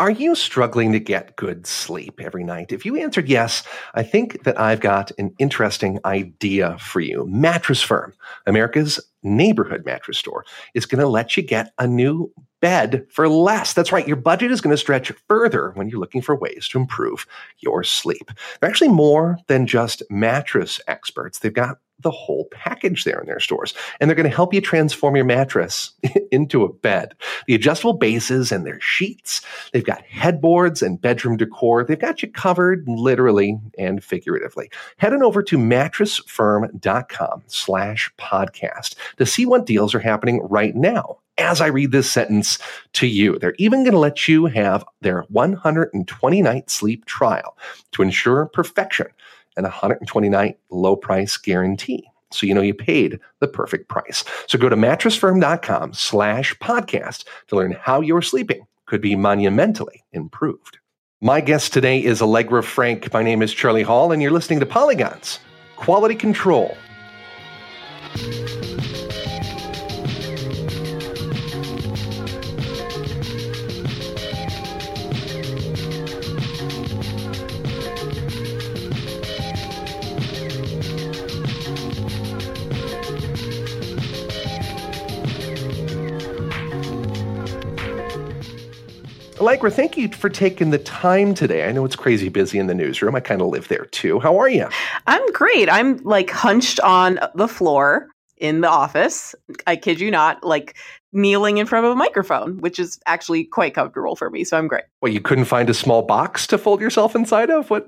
Are you struggling to get good sleep every night? If you answered yes, I think that I've got an interesting idea for you. Mattress Firm, America's neighborhood mattress store, is going to let you get a new bed for less. That's right. Your budget is going to stretch further when you're looking for ways to improve your sleep. They're actually more than just mattress experts. They've got the whole package there in their stores. And they're going to help you transform your mattress into a bed. The adjustable bases and their sheets, they've got headboards and bedroom decor. They've got you covered literally and figuratively. Head on over to mattressfirm.com slash podcast to see what deals are happening right now as I read this sentence to you. They're even going to let you have their 120 night sleep trial to ensure perfection and a 120 night low price guarantee. So you know you paid the perfect price. So go to mattressfirm.com slash podcast to learn how your sleeping could be monumentally improved. My guest today is Allegra Frank. My name is Charlie Hall, and you're listening to Polygons Quality Control. Allegra, thank you for taking the time today. I know it's crazy busy in the newsroom. I kind of live there too. How are you? I'm great. I'm like hunched on the floor in the office. I kid you not, like kneeling in front of a microphone, which is actually quite comfortable for me. So I'm great. Well, you couldn't find a small box to fold yourself inside of? What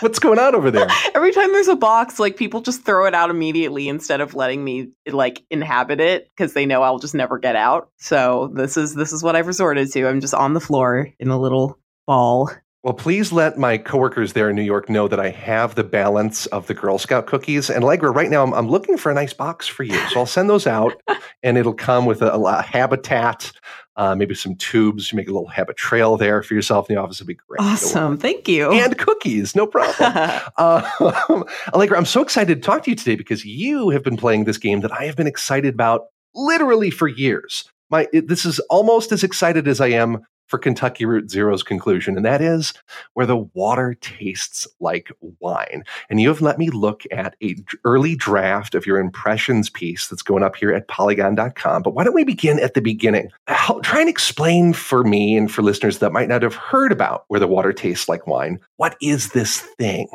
what's going on over there? Every time there's a box, like people just throw it out immediately instead of letting me like inhabit it because they know I'll just never get out. So this is this is what I've resorted to. I'm just on the floor in a little ball well, please let my coworkers there in New York know that I have the balance of the Girl Scout cookies. And Allegra, right now I'm, I'm looking for a nice box for you. So I'll send those out and it'll come with a, a habitat, uh, maybe some tubes. You make a little Habitrail there for yourself in the office. It'd be great. Awesome. Thank you. And cookies. No problem. uh, Allegra, I'm so excited to talk to you today because you have been playing this game that I have been excited about literally for years. My, it, this is almost as excited as I am for Kentucky Route Zero's conclusion, and that is where the water tastes like wine. And you have let me look at a early draft of your impressions piece that's going up here at polygon.com. But why don't we begin at the beginning? How, try and explain for me and for listeners that might not have heard about where the water tastes like wine. What is this thing?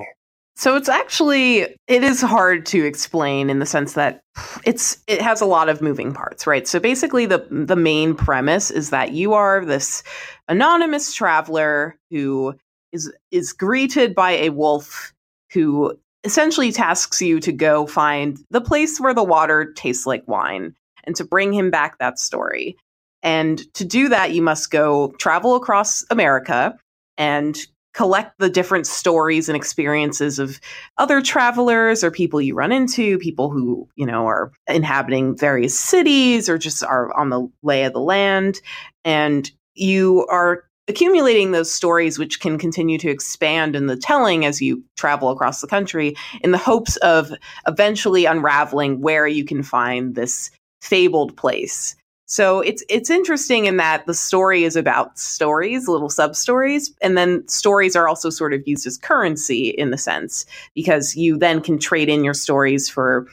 So it's actually it is hard to explain in the sense that it's it has a lot of moving parts, right? So basically the the main premise is that you are this anonymous traveler who is is greeted by a wolf who essentially tasks you to go find the place where the water tastes like wine and to bring him back that story. And to do that you must go travel across America and collect the different stories and experiences of other travelers or people you run into, people who, you know, are inhabiting various cities or just are on the lay of the land. And you are accumulating those stories, which can continue to expand in the telling as you travel across the country, in the hopes of eventually unraveling where you can find this fabled place so it's it's interesting in that the story is about stories, little sub stories, and then stories are also sort of used as currency in the sense because you then can trade in your stories for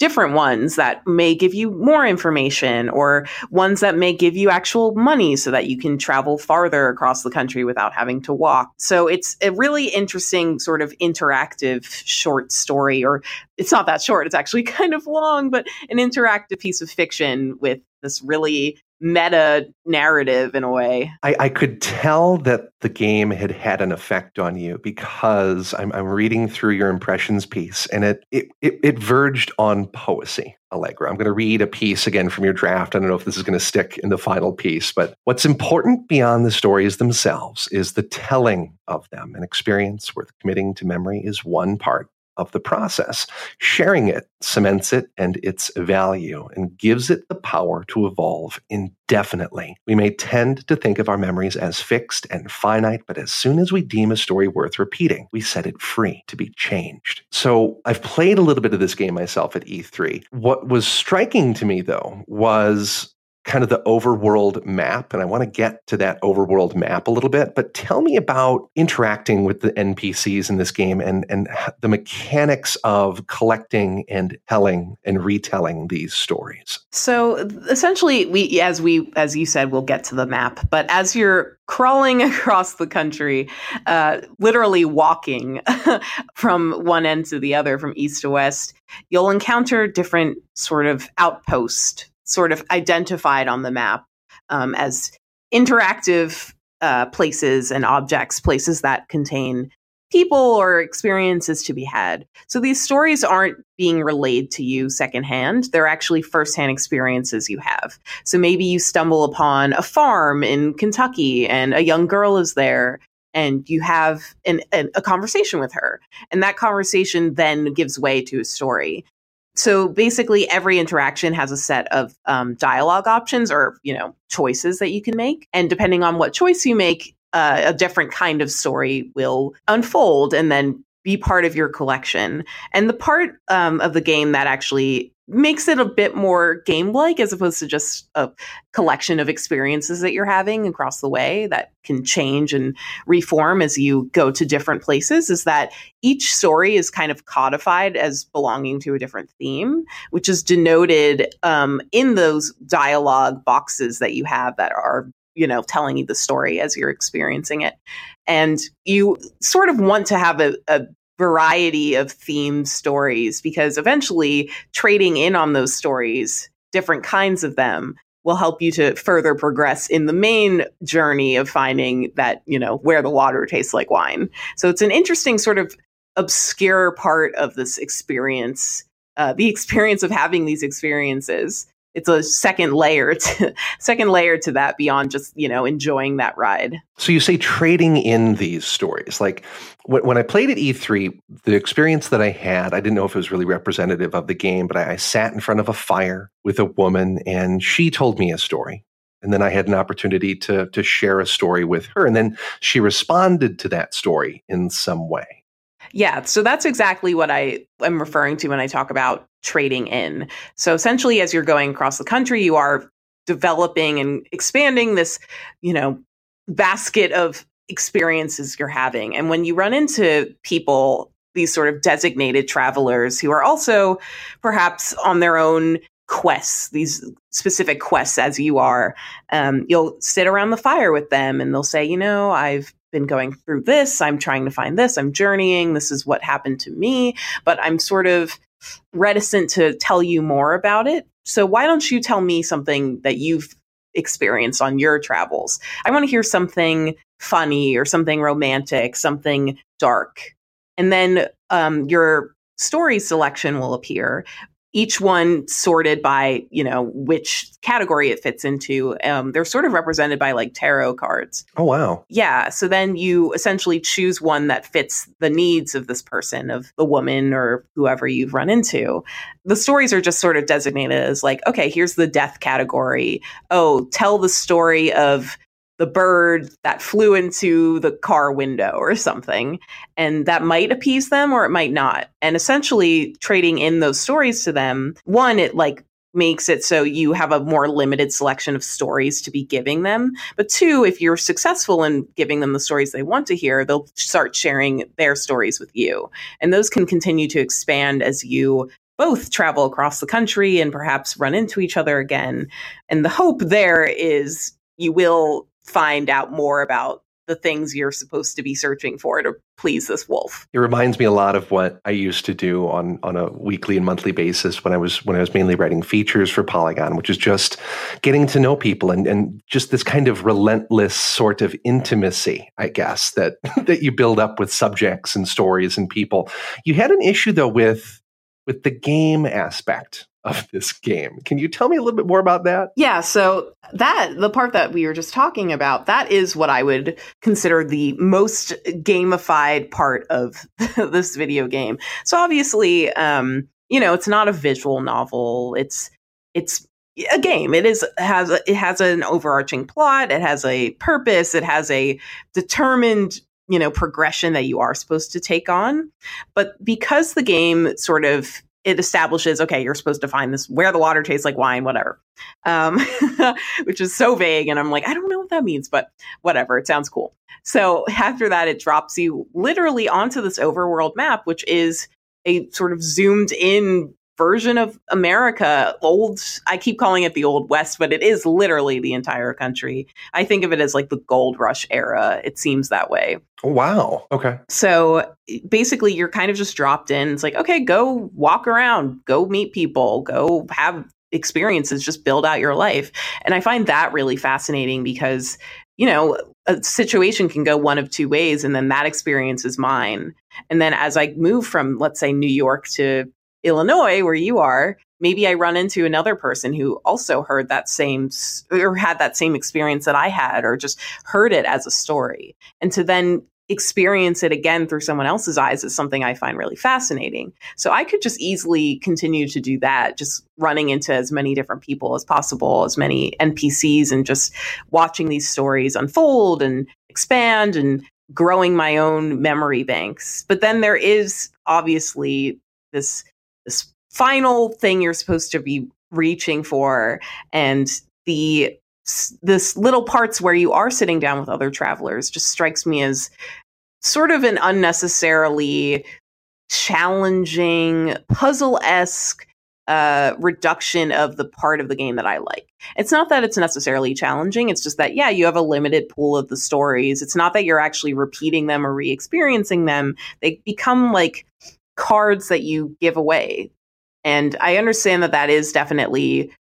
different ones that may give you more information or ones that may give you actual money so that you can travel farther across the country without having to walk. So it's a really interesting sort of interactive short story or it's not that short, it's actually kind of long, but an interactive piece of fiction with this really meta narrative in a way. I, I, could tell that the game had had an effect on you because I'm, I'm reading through your impressions piece and it, it, it, it verged on poesy. Allegra. I'm going to read a piece again from your draft. I don't know if this is going to stick in the final piece, but what's important beyond the stories themselves is the telling of them. An experience worth committing to memory is one part of the process. Sharing it cements it and its value and gives it the power to evolve indefinitely. We may tend to think of our memories as fixed and finite, but as soon as we deem a story worth repeating, we set it free to be changed. So I've played a little bit of this game myself at E3. What was striking to me, though, was kind of the overworld map, and I want to get to that overworld map a little bit. But tell me about interacting with the NPCs in this game and and the mechanics of collecting and telling and retelling these stories. So essentially, we as we as you said, we'll get to the map. But as you're crawling across the country, uh, literally walking from one end to the other, from east to west, you'll encounter different sort of outposts sort of identified on the map um, as interactive uh, places and objects, places that contain people or experiences to be had. So these stories aren't being relayed to you secondhand. They're actually firsthand experiences you have. So maybe you stumble upon a farm in Kentucky and a young girl is there and you have an, an, a conversation with her. And that conversation then gives way to a story so basically every interaction has a set of um, dialogue options or you know choices that you can make. And depending on what choice you make uh, a different kind of story will unfold and then be part of your collection. And the part um, of the game that actually makes it a bit more game like as opposed to just a collection of experiences that you're having across the way that can change and reform as you go to different places is that each story is kind of codified as belonging to a different theme which is denoted um, in those dialogue boxes that you have that are you know telling you the story as you're experiencing it and you sort of want to have a, a variety of themed stories because eventually trading in on those stories, different kinds of them, will help you to further progress in the main journey of finding that, you know, where the water tastes like wine. So it's an interesting sort of obscure part of this experience, uh, the experience of having these experiences it's a second layer to second layer to that beyond just you know enjoying that ride. So you say trading in these stories like when, when i played at e3 the experience that i had i didn't know if it was really representative of the game but I, I sat in front of a fire with a woman and she told me a story. And then i had an opportunity to to share a story with her and then she responded to that story in some way. Yeah, so that's exactly what I am referring to when I talk about trading in. So essentially, as you're going across the country, you are developing and expanding this, you know, basket of experiences you're having. And when you run into people, these sort of designated travelers who are also perhaps on their own quests, these specific quests as you are, um, you'll sit around the fire with them and they'll say, you know, I've been going through this. I'm trying to find this. I'm journeying. This is what happened to me, but I'm sort of reticent to tell you more about it. So why don't you tell me something that you've experienced on your travels? I want to hear something funny or something romantic, something dark. And then um, your story selection will appear each one sorted by you know which category it fits into. Um, they're sort of represented by like tarot cards. Oh wow. Yeah so then you essentially choose one that fits the needs of this person of the woman or whoever you've run into. The stories are just sort of designated as like okay here's the death category. Oh tell the story of the bird that flew into the car window or something. And that might appease them or it might not. And essentially trading in those stories to them, one, it like makes it so you have a more limited selection of stories to be giving them. But two, if you're successful in giving them the stories they want to hear, they'll start sharing their stories with you. And those can continue to expand as you both travel across the country and perhaps run into each other again. And the hope there is you will find out more about the things you're supposed to be searching for to please this wolf. It reminds me a lot of what I used to do on on a weekly and monthly basis when I was when I was mainly writing features for Polygon, which is just getting to know people and and just this kind of relentless sort of intimacy, I guess, that that you build up with subjects and stories and people. You had an issue though with with the game aspect of this game. Can you tell me a little bit more about that? Yeah, so that the part that we were just talking about, that is what I would consider the most gamified part of this video game. So obviously, um, you know, it's not a visual novel. It's it's a game. It is has a, it has an overarching plot. It has a purpose. It has a determined you know progression that you are supposed to take on. But because the game sort of it establishes okay you're supposed to find this where the water tastes like wine whatever. Um, which is so vague and i'm like i don't know what that means but whatever it sounds cool. So after that it drops you literally onto this overworld map which is a sort of zoomed in version of America, old, I keep calling it the Old West, but it is literally the entire country. I think of it as like the gold rush era. It seems that way. Oh, wow. Okay. So basically, you're kind of just dropped in. It's like, okay, go walk around, go meet people, go have experiences, just build out your life. And I find that really fascinating because, you know, a situation can go one of two ways, and then that experience is mine. And then as I move from, let's say, New York to Illinois, where you are, maybe I run into another person who also heard that same or had that same experience that I had, or just heard it as a story. And to then experience it again through someone else's eyes is something I find really fascinating. So I could just easily continue to do that, just running into as many different people as possible, as many NPCs, and just watching these stories unfold and expand and growing my own memory banks. But then there is obviously this final thing you're supposed to be reaching for and the this little parts where you are sitting down with other travelers just strikes me as sort of an unnecessarily challenging puzzle-esque uh, reduction of the part of the game that I like. It's not that it's necessarily challenging. It's just that, yeah, you have a limited pool of the stories. It's not that you're actually repeating them or re experiencing them. They become like cards that you give away. And I understand that that is definitely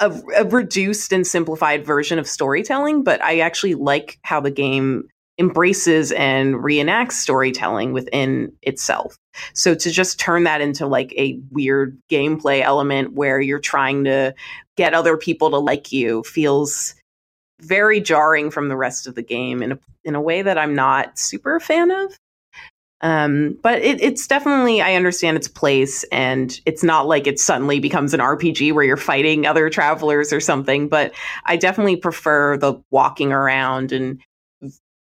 a, a, reduced and simplified version of storytelling, but I actually like how the game embraces and reenacts storytelling within itself. So to just turn that into like a weird gameplay element where you're trying to get other people to like you feels very jarring from the rest of the game in a, in a way that I'm not super a fan of. Um, but it, it's definitely, I understand its place, and it's not like it suddenly becomes an RPG where you're fighting other travelers or something. But I definitely prefer the walking around and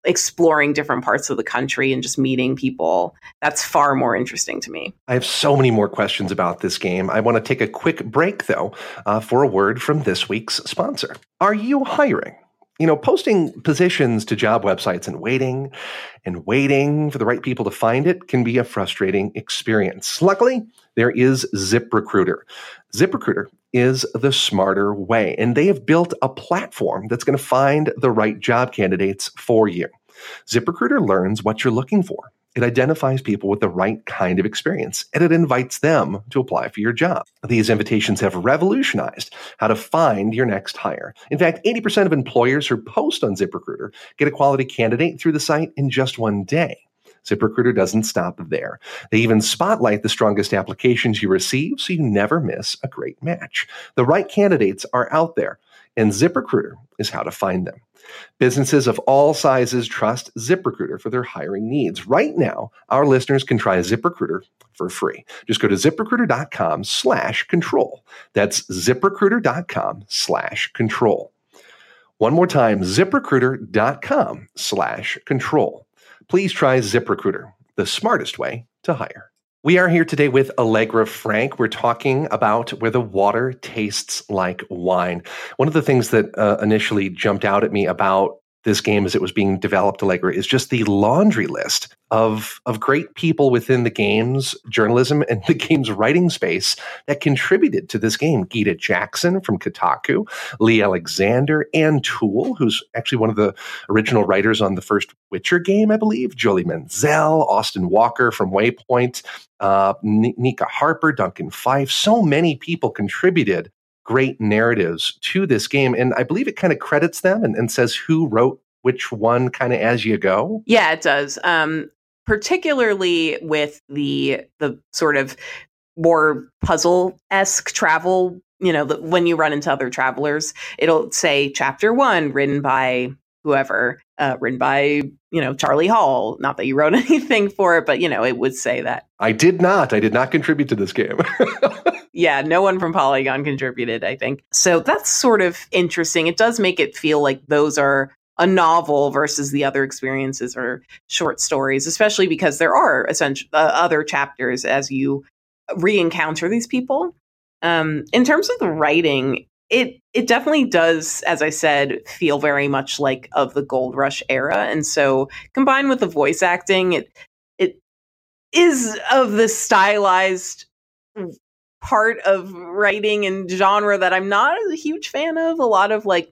exploring different parts of the country and just meeting people. That's far more interesting to me. I have so many more questions about this game. I want to take a quick break, though, uh, for a word from this week's sponsor. Are you hiring? You know, posting positions to job websites and waiting and waiting for the right people to find it can be a frustrating experience. Luckily, there is ZipRecruiter. ZipRecruiter is the smarter way, and they have built a platform that's going to find the right job candidates for you. ZipRecruiter learns what you're looking for it identifies people with the right kind of experience and it invites them to apply for your job. These invitations have revolutionized how to find your next hire. In fact, 80% of employers who post on ZipRecruiter get a quality candidate through the site in just one day. ZipRecruiter doesn't stop there. They even spotlight the strongest applications you receive so you never miss a great match. The right candidates are out there, and ZipRecruiter is how to find them. Businesses of all sizes trust ZipRecruiter for their hiring needs. Right now, our listeners can try ZipRecruiter for free. Just go to ziprecruiter.com slash control. That's ziprecruiter.com slash control. One more time, ziprecruiter.com slash control. Please try ZipRecruiter, the smartest way to hire. We are here today with Allegra Frank. We're talking about where the water tastes like wine. One of the things that uh, initially jumped out at me about this game as it was being developed, Allegra, is just the laundry list of of great people within the game's journalism and the game's writing space that contributed to this game. Gita Jackson from Kotaku, Leigh Alexander, Anne Toole, who's actually one of the original writers on the first Witcher game, I believe, Jolie Menzel, Austin Walker from Waypoint, uh, Nika Harper, Duncan Fyfe. So many people contributed great narratives to this game. And I believe it kind of credits them and, and says who wrote which one kind of as you go. Yeah, it does. Um, particularly with the the sort of more puzzle esque travel. You know, the, when you run into other travelers, it'll say chapter one written by whoever, uh, written by you know Charlie Hall. Not that you wrote anything for it, but you know it would say that. I did not. I did not contribute to this game. yeah, no one from Polygon contributed, I think. So that's sort of interesting. It does make it feel like those are a novel versus the other experiences or short stories, especially because there are essential uh, other chapters as you re-encounter these people. Um, in terms of the writing, it it definitely does, as I said, feel very much like of the Gold Rush era, and so combined with the voice acting, it it is of the stylized part of writing and genre that I'm not a huge fan of. A lot of like,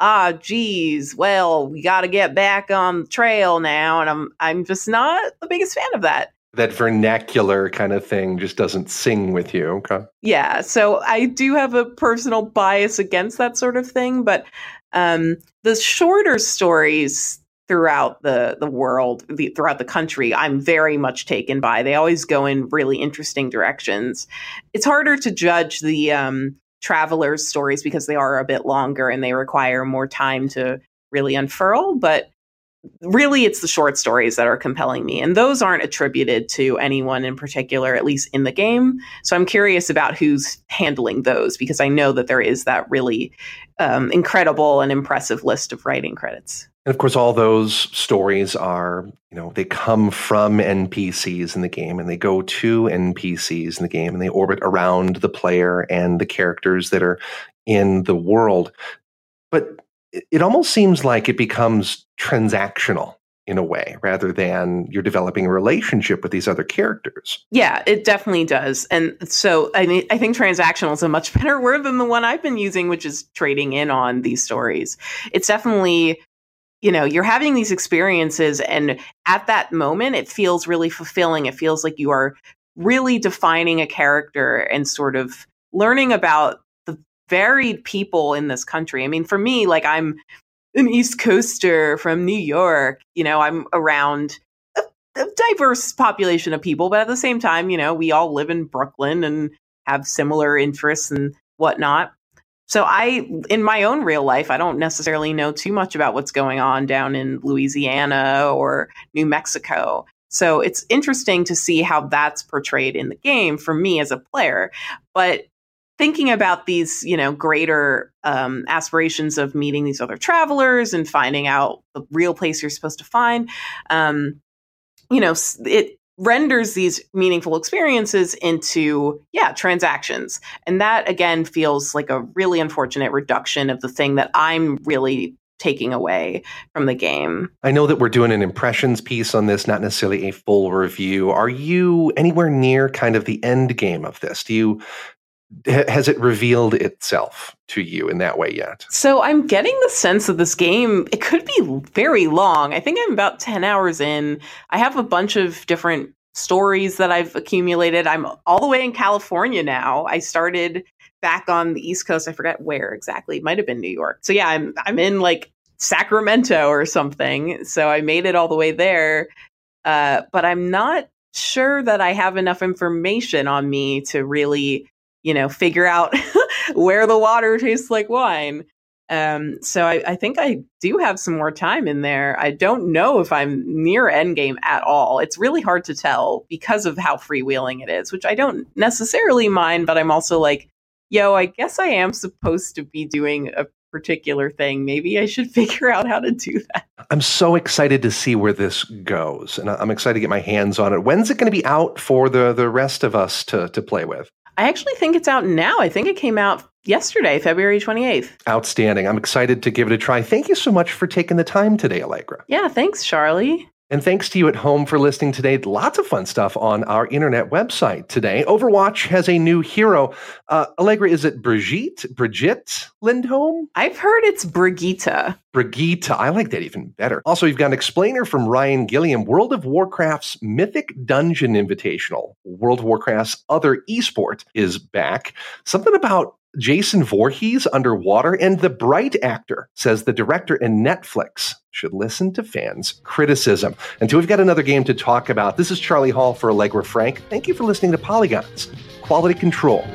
ah, geez, well, we got to get back on the trail now, and I'm I'm just not the biggest fan of that that vernacular kind of thing just doesn't sing with you. Okay. Yeah. So I do have a personal bias against that sort of thing, but um, the shorter stories throughout the the world, the, throughout the country, I'm very much taken by. They always go in really interesting directions. It's harder to judge the um, travelers' stories because they are a bit longer and they require more time to really unfurl, but really it's the short stories that are compelling me and those aren't attributed to anyone in particular at least in the game so i'm curious about who's handling those because i know that there is that really um, incredible and impressive list of writing credits and of course all those stories are you know they come from npcs in the game and they go to npcs in the game and they orbit around the player and the characters that are in the world but it almost seems like it becomes transactional in a way rather than you're developing a relationship with these other characters. Yeah, it definitely does. And so I mean I think transactional is a much better word than the one I've been using which is trading in on these stories. It's definitely you know, you're having these experiences and at that moment it feels really fulfilling. It feels like you are really defining a character and sort of learning about the varied people in this country. I mean, for me, like I'm an East Coaster from New York, you know, I'm around a, a diverse population of people, but at the same time, you know, we all live in Brooklyn and have similar interests and whatnot. So I, in my own real life, I don't necessarily know too much about what's going on down in Louisiana or New Mexico. So it's interesting to see how that's portrayed in the game for me as a player. But thinking about these, you know, greater um, aspirations of meeting these other travelers and finding out the real place you're supposed to find, um, you know, it renders these meaningful experiences into yeah transactions and that again feels like a really unfortunate reduction of the thing that i'm really taking away from the game. I know that we're doing an impressions piece on this, not necessarily a full review. Are you anywhere near kind of the end game of this? Do you has it revealed itself to you in that way yet? So I'm getting the sense that this game it could be very long. I think I'm about 10 hours in. I have a bunch of different stories that I've accumulated. I'm all the way in California now. I started back on the East Coast. I forget where exactly. It might have been New York. So yeah, I'm I'm in like Sacramento or something. So I made it all the way there. Uh, but I'm not sure that I have enough information on me to really you know, figure out where the water tastes like wine. Um, so I, I, think I do have some more time in there. I don't know if I'm near endgame at all. It's really hard to tell because of how freewheeling it is, which I don't necessarily mind, but I'm also like, yo, I guess I am supposed to be doing a particular thing. Maybe I should figure out how to do that. I'm so excited to see where this goes, and I'm excited to get my hands on it. When's it going to be out for the the rest of us to to play with? I actually think it's out now. I think it came out yesterday, February 28th. Outstanding. I'm excited to give it a try. Thank you so much for taking the time today, Allegra. Yeah, thanks, Charlie. And thanks to you at home for listening today. Lots of fun stuff on our internet website today. Overwatch has a new hero. Uh, Allegra, is it Brigitte? Brigitte Lindholm? I've heard it's Brigitte. Brigitte. I like that even better. Also, you've got an explainer from Ryan Gilliam, World of Warcraft's Mythic Dungeon Invitational. World of Warcraft's other esport is back. Something about Jason Voorhees underwater, and the bright actor says the director and Netflix should listen to fans' criticism. Until we've got another game to talk about, this is Charlie Hall for Allegra Frank. Thank you for listening to Polygons Quality Control.